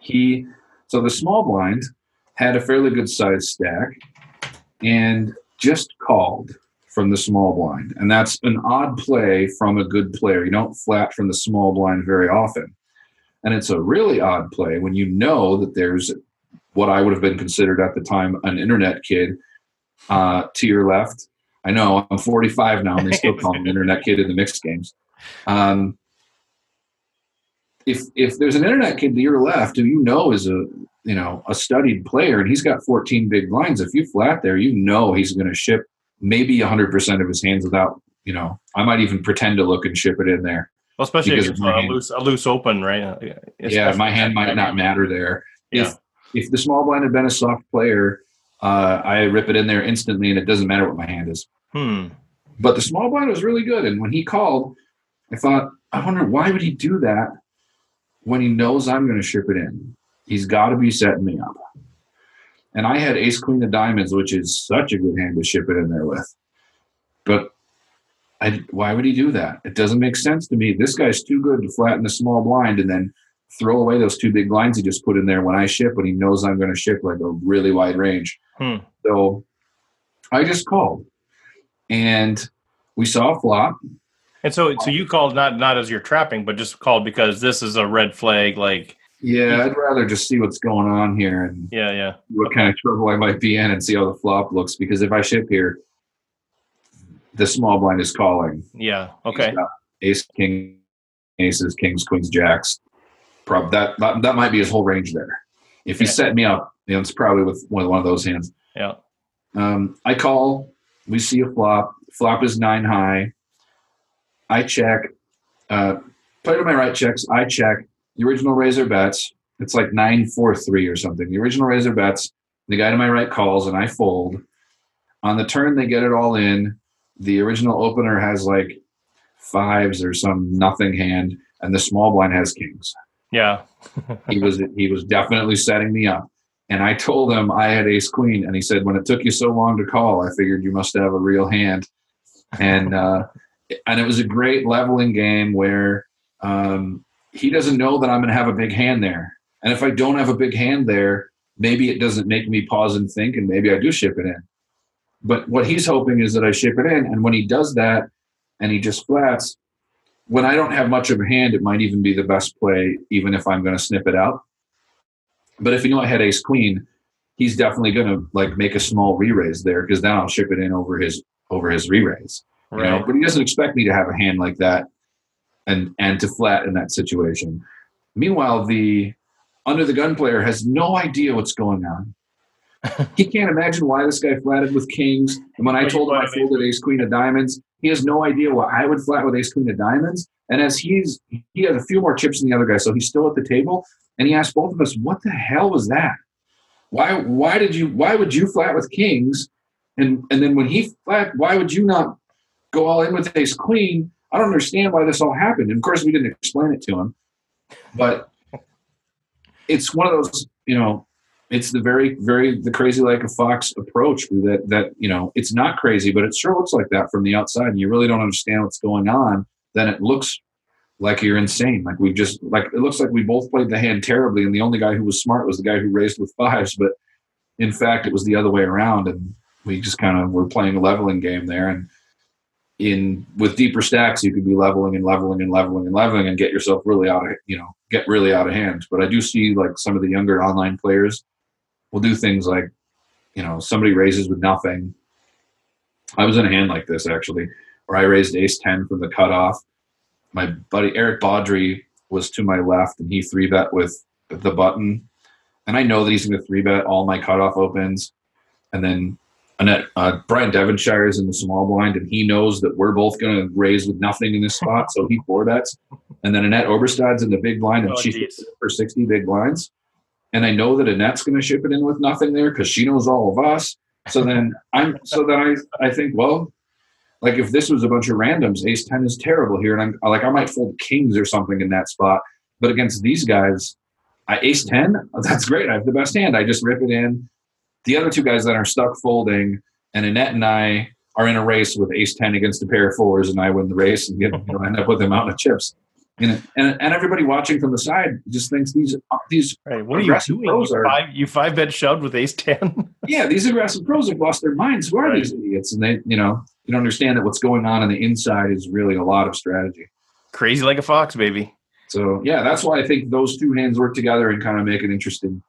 B: He so the small blind had a fairly good sized stack and just called from the small blind. And that's an odd play from a good player. You don't flat from the small blind very often. And it's a really odd play when you know that there's what I would have been considered at the time an internet kid uh, to your left. I know I'm 45 now, and they still call me an internet kid in the mixed games. Um, if if there's an internet kid to your left who you know is a you know a studied player and he's got 14 big blinds, if you flat there, you know he's going to ship maybe 100% of his hands without you know. I might even pretend to look and ship it in there.
A: Well, especially if it's a loose, a loose open, right?
B: Especially yeah, my hand might not matter there. Yeah. If if the small blind had been a soft player, uh, I rip it in there instantly, and it doesn't matter what my hand is.
A: Hmm.
B: But the small blind was really good, and when he called, I thought, I wonder why would he do that when he knows I'm going to ship it in. He's got to be setting me up. And I had ace queen of diamonds, which is such a good hand to ship it in there with. But I, why would he do that? It doesn't make sense to me. This guy's too good to flatten a small blind and then throw away those two big blinds he just put in there when I ship, when he knows I'm going to ship like a really wide range.
A: Hmm.
B: So I just called, and we saw a flop.
A: And so, so you called not not as you're trapping, but just called because this is a red flag. Like,
B: yeah, I'd rather just see what's going on here and
A: yeah, yeah,
B: what kind of trouble I might be in and see how the flop looks. Because if I ship here, the small blind is calling.
A: Yeah. Okay.
B: Ace, king, aces, kings, queens, jacks. Prob that, that that might be his whole range there. If he yeah. set me up, you know, it's probably with one one of those hands.
A: Yeah.
B: Um, I call. We see a flop. Flop is nine high. I check. Uh, player to my right checks. I check. The original raiser bets. It's like nine four three or something. The original raiser bets. The guy to my right calls, and I fold. On the turn, they get it all in. The original opener has like fives or some nothing hand, and the small blind has kings.
A: Yeah,
B: he was he was definitely setting me up. And I told him I had ace queen, and he said, "When it took you so long to call, I figured you must have a real hand." And uh, and it was a great leveling game where um, he doesn't know that I'm going to have a big hand there. And if I don't have a big hand there, maybe it doesn't make me pause and think, and maybe I do ship it in. But what he's hoping is that I ship it in, and when he does that, and he just flats, when I don't have much of a hand, it might even be the best play, even if I'm going to snip it out. But if you know I had ace queen, he's definitely going to like make a small re-raise there because then I'll ship it in over his over his re-raise. Right. You know, but he doesn't expect me to have a hand like that and and to flat in that situation. Meanwhile, the under the gun player has no idea what's going on. He can't imagine why this guy flatted with kings. And when I told him I folded ace queen of diamonds, he has no idea why I would flat with ace queen of diamonds. And as he's he has a few more chips than the other guy, so he's still at the table. And he asked both of us, "What the hell was that? Why why did you why would you flat with kings? And and then when he flat, why would you not go all in with ace queen. I don't understand why this all happened. And of course, we didn't explain it to him, but it's one of those, you know, it's the very, very the crazy like a fox approach that that you know it's not crazy, but it sure looks like that from the outside, and you really don't understand what's going on. Then it looks like you're insane. Like we just like it looks like we both played the hand terribly, and the only guy who was smart was the guy who raised with fives. But in fact, it was the other way around, and we just kind of were playing a leveling game there. And in with deeper stacks you could be leveling and leveling and leveling and leveling and get yourself really out of you know get really out of hand but i do see like some of the younger online players will do things like you know somebody raises with nothing. I was in a hand like this actually where i raised ace 10 from the cutoff. My buddy eric baudry was to my left and he three bet with the button. And i know that he's going to three bet all my cutoff opens. And then Annette, uh, Brian Devonshire is in the small blind, and he knows that we're both going to raise with nothing in this spot, so he four bets. And then Annette Obrestad's in the big blind, and oh, she for sixty big blinds. And I know that Annette's going to ship it in with nothing there because she knows all of us. So then I'm so then I I think well, like if this was a bunch of randoms, Ace Ten is terrible here, and I'm like I might fold kings or something in that spot, but against these guys, I Ace Ten, that's great. I have the best hand. I just rip it in. The other two guys that are stuck folding, and Annette and I are in a race with Ace Ten against a pair of fours, and I win the race and get you know end up with a mountain of chips. And, and, and everybody watching from the side just thinks these these
A: right. What are you doing? You are, five, you five bet shoved with ace ten.
B: yeah, these aggressive pros have lost their minds. Who are right. these idiots? And they, you know, you don't understand that what's going on on the inside is really a lot of strategy.
A: Crazy like a fox, baby.
B: So yeah, that's why I think those two hands work together and kind of make it interesting.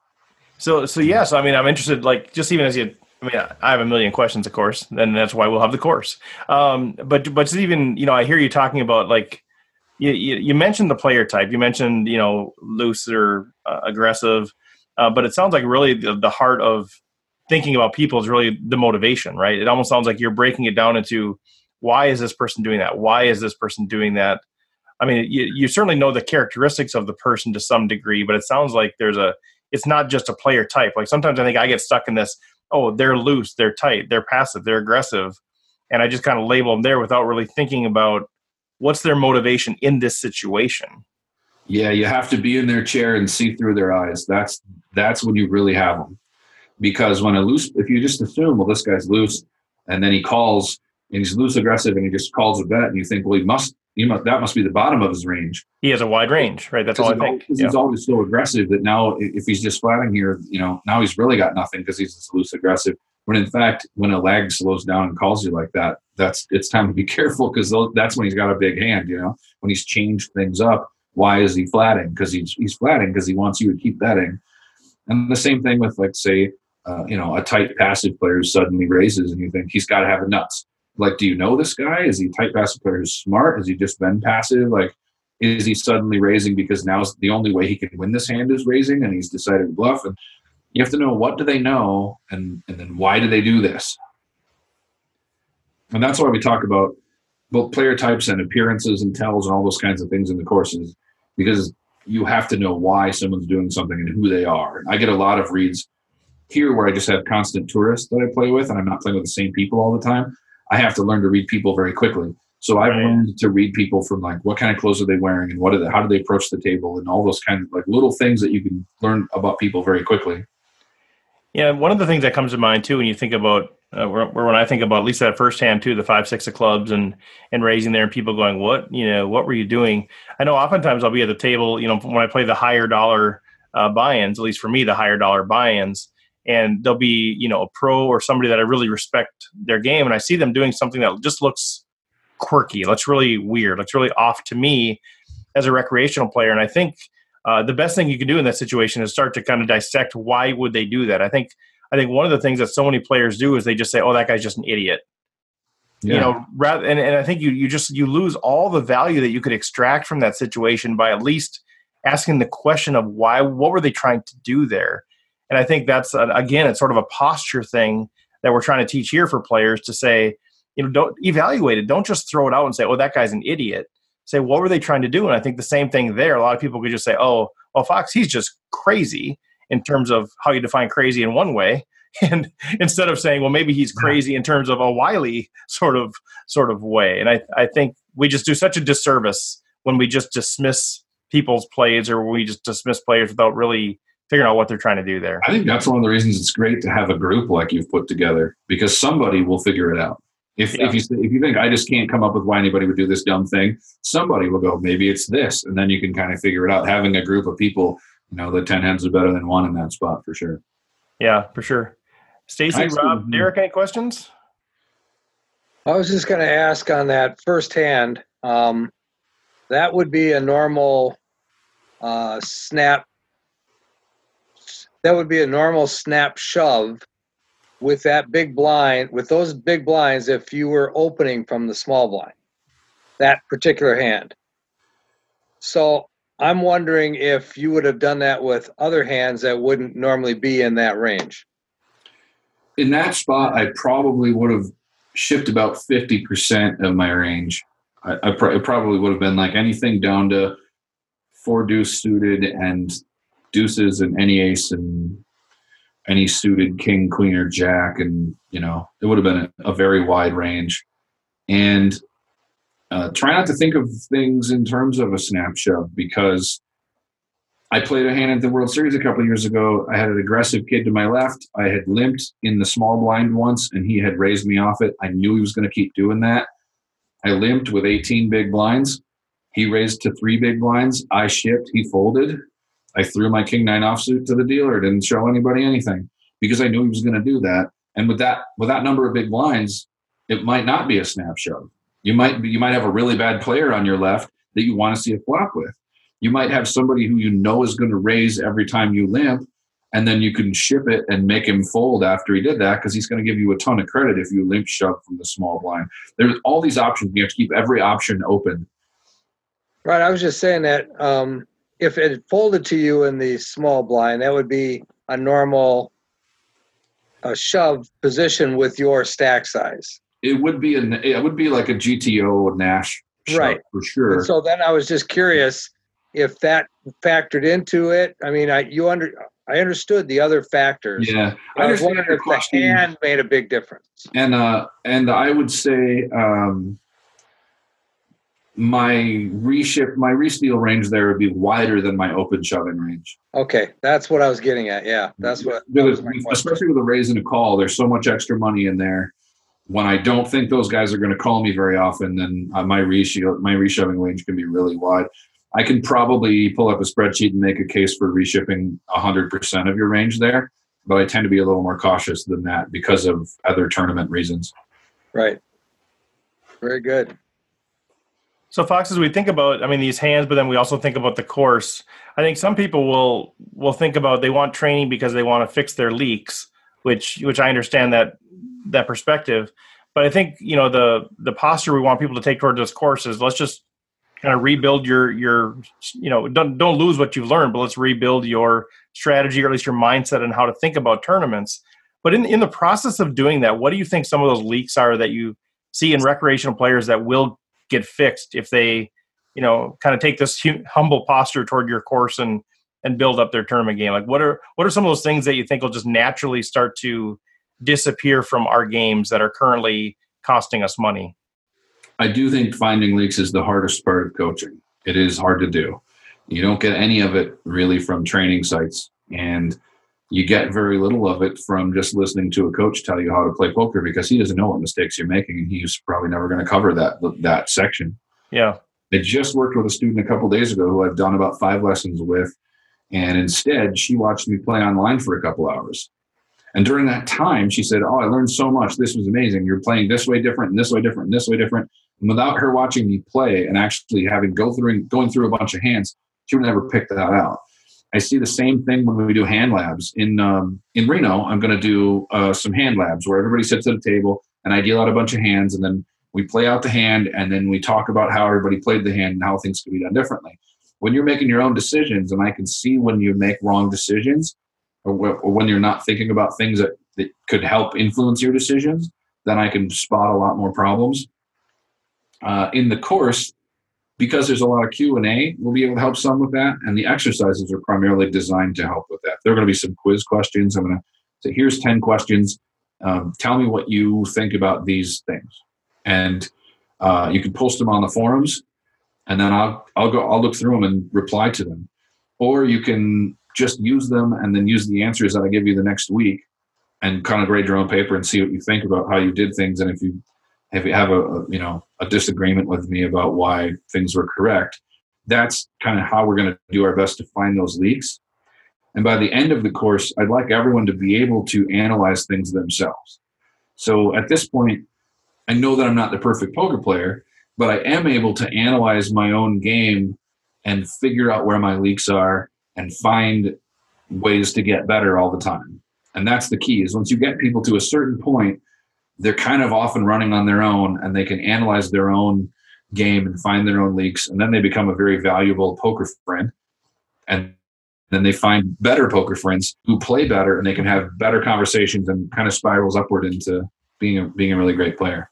A: So so yeah, so I mean, I'm interested. Like just even as you I mean, I have a million questions, of course, and that's why we'll have the course. Um, but but even you know, I hear you talking about like you, you, you mentioned the player type. You mentioned you know loose or uh, aggressive, uh, but it sounds like really the, the heart of thinking about people is really the motivation, right? It almost sounds like you're breaking it down into why is this person doing that? Why is this person doing that? I mean, you, you certainly know the characteristics of the person to some degree, but it sounds like there's a it's not just a player type. Like sometimes I think I get stuck in this. Oh, they're loose, they're tight, they're passive, they're aggressive, and I just kind of label them there without really thinking about what's their motivation in this situation?
B: Yeah you have to be in their chair and see through their eyes. That's that's when you really have them. Because when a loose if you just assume well this guy's loose and then he calls and he's loose aggressive and he just calls a bet and you think well he must he must that must be the bottom of his range.
A: He has a wide range right? That's all i think.
B: yeah. he's always so aggressive that now if he's just flatting here you know now he's really got nothing because he's loose aggressive when in fact, when a lag slows down and calls you like that, that's it's time to be careful because that's when he's got a big hand. You know, when he's changed things up. Why is he flatting? Because he's he's flatting because he wants you to keep betting. And the same thing with like say, uh, you know, a tight passive player who suddenly raises, and you think he's got to have a nuts. Like, do you know this guy? Is he a tight passive player who's smart? Has he just been passive? Like, is he suddenly raising because now the only way he can win this hand is raising, and he's decided to bluff? And you have to know what do they know and, and then why do they do this? And that's why we talk about both player types and appearances and tells and all those kinds of things in the courses because you have to know why someone's doing something and who they are. I get a lot of reads here where i just have constant tourists that i play with and i'm not playing with the same people all the time. I have to learn to read people very quickly. So I've learned to read people from like what kind of clothes are they wearing and what are they, how do they approach the table and all those kind of like little things that you can learn about people very quickly.
A: Yeah, one of the things that comes to mind too when you think about uh, when I think about at least that first hand too, the five six of clubs and and raising there, and people going, "What you know? What were you doing?" I know oftentimes I'll be at the table, you know, when I play the higher dollar uh, buy-ins, at least for me, the higher dollar buy-ins, and there'll be you know a pro or somebody that I really respect their game, and I see them doing something that just looks quirky, looks really weird, looks really off to me as a recreational player, and I think uh, the best thing you can do in that situation is start to kind of dissect why would they do that. I think I think one of the things that so many players do is they just say, "Oh, that guy's just an idiot." Yeah. You know, rather and, and I think you you just you lose all the value that you could extract from that situation by at least asking the question of why what were they trying to do there. And I think that's uh, again it's sort of a posture thing that we're trying to teach here for players to say, you know, don't evaluate it. Don't just throw it out and say, "Oh, that guy's an idiot." Say, what were they trying to do? And I think the same thing there. A lot of people could just say, oh, well, Fox, he's just crazy in terms of how you define crazy in one way. And instead of saying, well, maybe he's crazy in terms of a wily sort of sort of way. And I, I think we just do such a disservice when we just dismiss people's plays or we just dismiss players without really figuring out what they're trying to do there.
B: I think that's one of the reasons it's great to have a group like you've put together because somebody will figure it out. If, yeah. if you if you think I just can't come up with why anybody would do this dumb thing, somebody will go, maybe it's this, and then you can kind of figure it out. Having a group of people, you know, the ten heads are better than one in that spot for sure.
A: Yeah, for sure. Stacy, Rob, Derek, any questions?
C: I was just going to ask on that firsthand. Um, that would be a normal uh, snap. That would be a normal snap shove with that big blind, with those big blinds, if you were opening from the small blind, that particular hand. So I'm wondering if you would have done that with other hands that wouldn't normally be in that range.
B: In that spot, I probably would have shipped about 50% of my range. I, I it probably would have been like anything down to four deuce suited and deuces and any ace and any suited king, queen, or jack, and you know it would have been a, a very wide range. And uh, try not to think of things in terms of a snap shove because I played a hand at the World Series a couple years ago. I had an aggressive kid to my left. I had limped in the small blind once, and he had raised me off it. I knew he was going to keep doing that. I limped with 18 big blinds. He raised to three big blinds. I shipped. He folded. I threw my king nine offsuit to the dealer. Didn't show anybody anything because I knew he was going to do that. And with that, with that number of big blinds, it might not be a snap shove. You might you might have a really bad player on your left that you want to see a flop with. You might have somebody who you know is going to raise every time you limp, and then you can ship it and make him fold after he did that because he's going to give you a ton of credit if you limp shove from the small blind. There's all these options. You have to keep every option open.
C: Right. I was just saying that um, if it folded to you in the small blind, that would be a normal a shove position with your stack size.
B: It would be a it would be like a GTO Nash shove
C: Right.
B: for sure.
C: And so then I was just curious if that factored into it. I mean, I you under I understood the other factors.
B: yeah,
C: I was
B: understand
C: wondering if the
B: question.
C: hand made a big difference.
B: and uh and i would say um my reshift my resteal range there would be wider than my open shoving range
C: Okay, that's what I was getting at. Yeah, that's what. That was my question.
B: especially with a raise and a call there's so much extra money in there when i don't think those guys are going to call me very often then uh, my resteal my reshoving range can be really wide i can probably pull up a spreadsheet and make a case for reshipping 100% of your range there but i tend to be a little more cautious than that because of other tournament reasons
C: Right. Very good.
A: So Fox, as we think about, I mean, these hands, but then we also think about the course. I think some people will will think about they want training because they want to fix their leaks, which which I understand that that perspective. But I think you know the the posture we want people to take towards this course is let's just kind of rebuild your your you know don't don't lose what you've learned, but let's rebuild your strategy or at least your mindset and how to think about tournaments. But in in the process of doing that, what do you think some of those leaks are that you see in recreational players that will get fixed if they, you know, kind of take this hu- humble posture toward your course and and build up their tournament game? Like, what are what are some of those things that you think will just naturally start to disappear from our games that are currently costing us money?
B: I do think finding leaks is the hardest part of coaching. It is hard to do. You don't get any of it really from training sites, and you get very little of it from just listening to a coach tell you how to play poker because he doesn't know what mistakes you're making, and he's probably never going to cover that that section.
A: Yeah,
B: I just worked with a student a couple days ago who I've done about five lessons with, and instead she watched me play online for a couple hours. And during that time, she said, "Oh, I learned so much. This was amazing. You're playing this way different, and this way different, and this way different." And without her watching me play and actually having go through going through a bunch of hands, she would never pick that out. I see the same thing when we do hand labs in um, in Reno. I'm going to do uh, some hand labs where everybody sits at a table and I deal out a bunch of hands, and then we play out the hand, and then we talk about how everybody played the hand and how things could be done differently. When you're making your own decisions, and I can see when you make wrong decisions, or, wh- or when you're not thinking about things that, that could help influence your decisions, then I can spot a lot more problems. Uh, in the course, because there's a lot of Q and A, we'll be able to help some with that. And the exercises are primarily designed to help with that. There are going to be some quiz questions. I'm going to say, here's ten questions. Um, tell me what you think about these things, and uh, you can post them on the forums, and then I'll I'll go I'll look through them and reply to them, or you can just use them and then use the answers that I give you the next week, and kind of grade your own paper and see what you think about how you did things, and if you if you have a, a you know a disagreement with me about why things were correct, that's kind of how we're going to do our best to find those leaks. And by the end of the course, I'd like everyone to be able to analyze things themselves. So at this point, I know that I'm not the perfect poker player, but I am able to analyze my own game and figure out where my leaks are and find ways to get better all the time. And that's the key is once you get people to a certain point, they're kind of often running on their own and they can analyze their own game and find their own leaks and then they become a very valuable poker friend and then they find better poker friends who play better and they can have better conversations and kind of spirals upward into being a being a really great player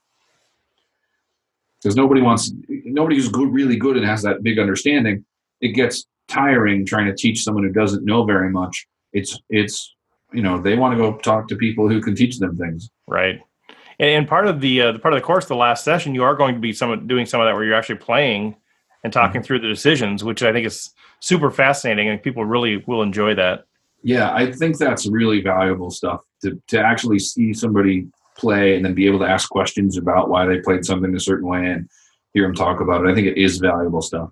B: because nobody wants nobody who's good, really good and has that big understanding it gets tiring trying to teach someone who doesn't know very much it's it's you know they want to go talk to people who can teach them things.
A: Right. And, and part of the uh, the part of the course, the last session, you are going to be some doing some of that where you're actually playing and talking
B: Mm-hmm.
A: through the decisions, which I think is super fascinating, and people really will enjoy that.
B: Yeah, I think that's really valuable stuff to to actually see somebody play and then be able to ask questions about why they played something a certain way and hear them talk about it. I think it is valuable stuff.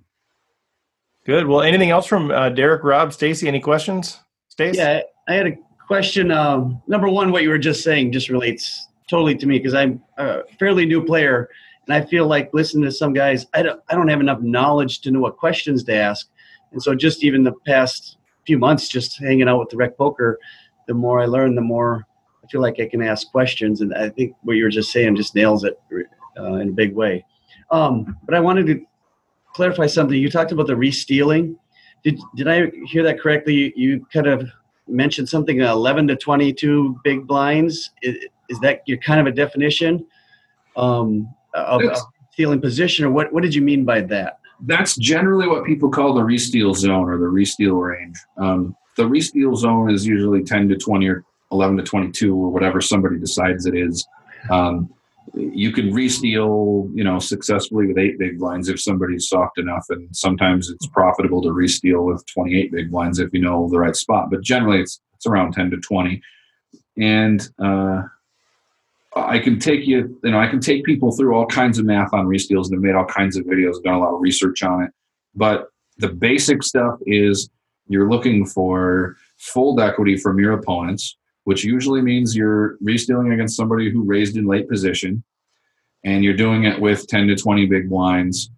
A: Good. Well, anything else from uh, Derek, Rob, Stacy? Any questions? Stacy?
E: Yeah, I had a question. Um, number one, what you were just saying just relates totally to me because I'm a fairly new player, and I feel like listening to some guys, I don't, I don't have enough knowledge to know what questions to ask, and so just even the past few months, just hanging out with the rec poker, the more I learn, the more I feel like I can ask questions, and I think what you were just saying just nails it uh, in a big way. Um, but I wanted to clarify something. You talked about the re-stealing. Did did I hear that correctly? You, you kind of mentioned something uh, 11 to 22 big blinds. Is, is that your kind of a definition um, of, of stealing position, or what? What did you mean by that?
B: That's generally what people call the re-steal zone or the re-steal range. Um, the re-steal zone is usually 10 to 20 or 11 to 22 or whatever somebody decides it is. Um, you can re-steal, you know, successfully with eight big blinds if somebody's soft enough, and sometimes it's profitable to re-steal with 28 big blinds if you know the right spot. But generally, it's it's around 10 to 20, and uh, I can take you, you know, I can take people through all kinds of math on re-steals and have made all kinds of videos, done a lot of research on it. But the basic stuff is you're looking for fold equity from your opponents, which usually means you're re-stealing against somebody who raised in late position, and you're doing it with 10 to 20 big blinds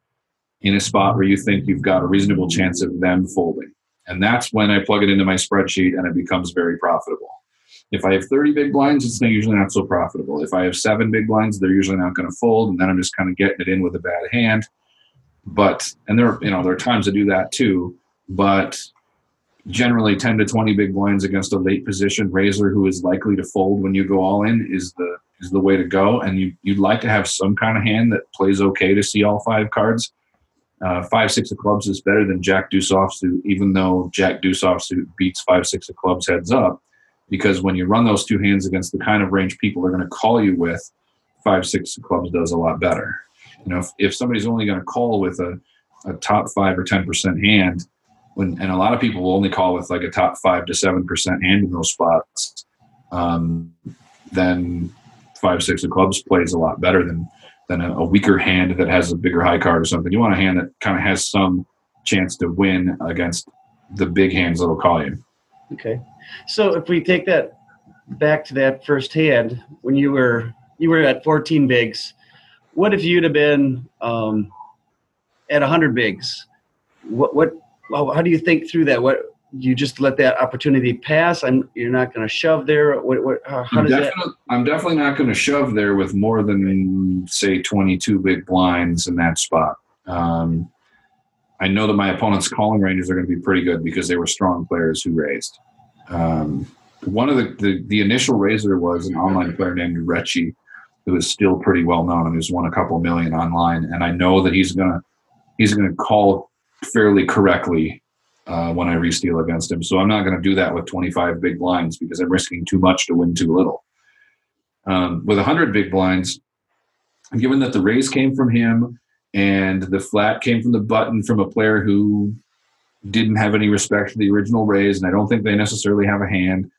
B: in a spot where you think you've got a reasonable chance of them folding. And that's when I plug it into my spreadsheet and it becomes very profitable. If I have 30 big blinds, it's usually not so profitable. If I have seven big blinds, they're usually not going to fold, and then I'm just kind of getting it in with a bad hand. But and there, you know, there are times to do that too. But generally, 10 to 20 big blinds against a late position raiser who is likely to fold when you go all in is the is the way to go. And you you'd like to have some kind of hand that plays okay to see all five cards. Uh, five six of clubs is better than Jack Deuce offsuit, even though Jack Deuce offsuit beats five six of clubs heads up because when you run those two hands against the kind of range people are going to call you with, five six clubs does a lot better. You know, if, if somebody's only going to call with a, a top five or ten percent hand, when and a lot of people will only call with like a top five to seven percent hand in those spots, um, then five six of clubs plays a lot better than than a, a weaker hand that has a bigger high card or something. You want a hand that kind of has some chance to win against the big hands that'll call you.
E: Okay, so if we take that back to that first hand when you were you were at 14 bigs, what if you'd have been um, at 100 bigs? What what well, how do you think through that? What you just let that opportunity pass? I'm you're not going to shove there. What what how, does that?
B: definitely, I'm definitely not going to shove there with more than say 22 big blinds in that spot. Um, I know that my opponent's calling ranges are going to be pretty good because they were strong players who raised. Um, one of the, the the initial raiser was an online player named Recchi, who is still pretty well known and who's won a couple million online. And I know that he's gonna he's gonna call fairly correctly uh, when I re-steal against him. So I'm not going to do that with 25 big blinds because I'm risking too much to win too little. Um, with 100 big blinds, given that the raise came from him and the flat came from the button from a player who didn't have any respect for the original raise, and I don't think they necessarily have a hand,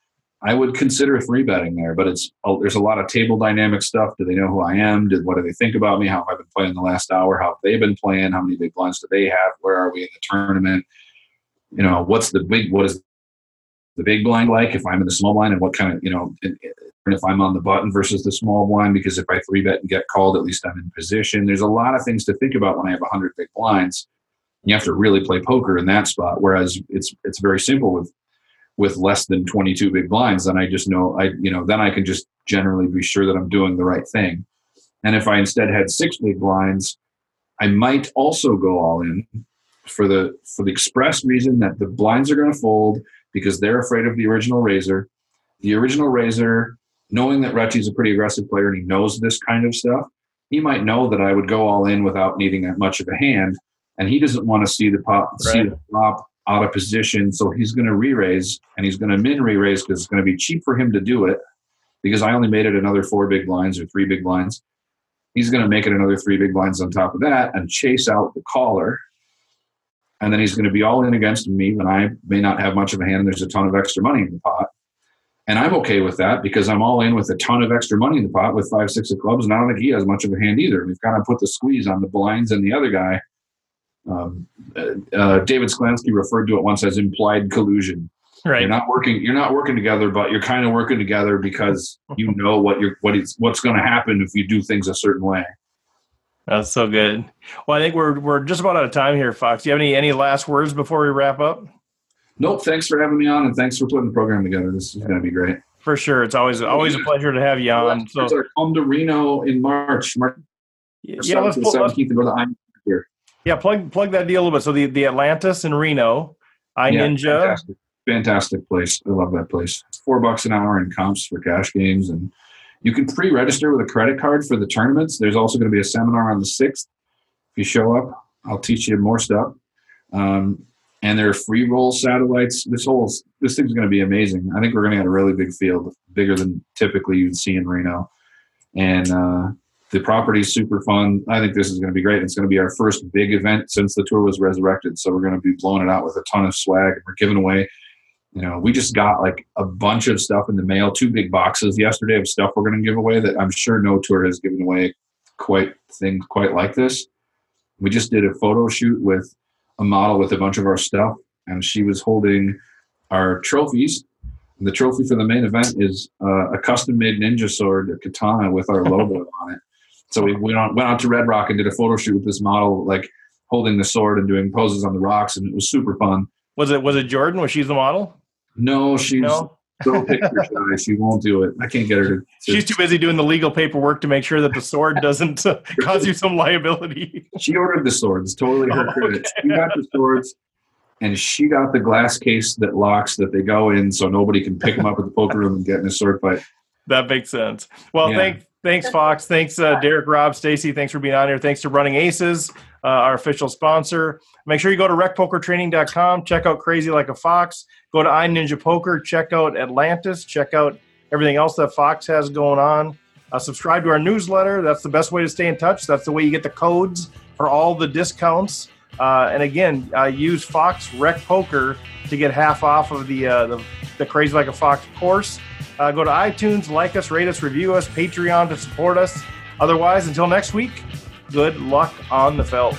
B: I would consider three betting there. But it's oh, there's a lot of table dynamic stuff. Do they know who I am? Did what do they think about me? How have I been playing the last hour? How have they been playing? How many big blinds do they have? Where are we in the tournament? you know what's the big what is the big blind like if i'm in the small blind and what kind of you know and if i'm on the button versus the small blind because if i three bet and get called at least i'm in position there's a lot of things to think about when i have 100 big blinds you have to really play poker in that spot whereas it's it's very simple with with less than 22 big blinds then i just know i you know then i can just generally be sure that i'm doing the right thing and if i instead had six big blinds i might also go all in for the for the express reason that the blinds are going to fold because they're afraid of the original raiser. The original raiser, knowing that Recchi's a pretty aggressive player and he knows this kind of stuff, he might know that I would go all in without needing that much of a hand, and he doesn't want to see the pop see the flop out of position. So he's going to re raise and he's going to min re raise because it's going to be cheap for him to do it because I only made it another four big blinds or three big blinds. He's going to make it another three big blinds on top of that and chase out the caller. And then he's going to be all in against me when I may not have much of a hand and there's a ton of extra money in the pot. And I'm okay with that because I'm all in with a ton of extra money in the pot with five, six of clubs. And I don't think he has much of a hand either. We've kind of put the squeeze on the blinds and the other guy. Um, uh, uh, David Sklansky referred to it once as implied collusion.
A: Right.
B: You're not working. You're not working together, but you're kind of working together because you know what you're what is what's going to happen if you do things a certain way.
A: That's so good. Well, I think we're we're just about out of time here, Fox. Do you have any any last words before we wrap up?
B: Nope. Thanks for having me on, and thanks for putting the program together. This is going to be great.
A: For sure, it's always always a pleasure to have you on. So
B: come to Reno in March. March
A: yeah, let's, pull- let's
B: and go to.
A: Yeah plug plug that deal a little bit. So the the Atlantis in Reno, I
B: Yeah,
A: Ninja.
B: Fantastic. fantastic place. I love that place. Four bucks an hour in comps for cash games, and you can pre-register with a credit card for the tournaments. There's also going to be a seminar on the sixth. If you show up, I'll teach you more stuff. Um, and there are free roll satellites. This whole this thing's going to be amazing. I think we're going to get a really big field, bigger than typically you'd see in Reno, and uh, the property's super fun. I think this is going to be great. It's going to be our first big event since the tour was resurrected. So we're going to be blowing it out with a ton of swag. We're giving away you know, we just got like a bunch of stuff in the mail, two big boxes yesterday of stuff we're going to give away that I'm sure no tour has given away quite things quite like this. We just did a photo shoot with a model with a bunch of our stuff, and she was holding our trophies. The trophy for the main event is uh, a custom made ninja sword, a katana with our logo on it. So we went on, went out to Red Rock and did a photo shoot with this model, like holding the sword and doing poses on the rocks, and it was super fun.
A: Was it was it Jordan? Was she the model?
B: No, she's
A: No,
B: so picture shy. She won't do it. I can't get her to. to
A: she's too busy doing the legal paperwork to make sure that the sword doesn't uh, cause you some liability.
B: she ordered the swords. Totally her
A: Oh,
B: credit. She got the swords, and she got the glass case that locks that they go in, so nobody can pick them up at the poker room and get in a sword fight.
A: That makes sense. Well,
B: Yeah.
A: thanks, thanks, Fox. Thanks, uh, Derek, Rob, Stacy. Thanks for being on here. Thanks to Running Aces, uh, our official sponsor. Make sure you go to recpokertraining.com. Check out Crazy Like a Fox. Go to iNinja Poker. Check out Atlantis. Check out everything else that Fox has going on. Uh, subscribe to our newsletter. That's the best way to stay in touch. That's the way you get the codes for all the discounts. Uh, and again, uh, use Fox Rec Poker to get half off of the uh, the, the Crazy Like a Fox course. Uh, go to iTunes, like us, rate us, review us, Patreon to support us. Otherwise, until next week, good luck on the felt.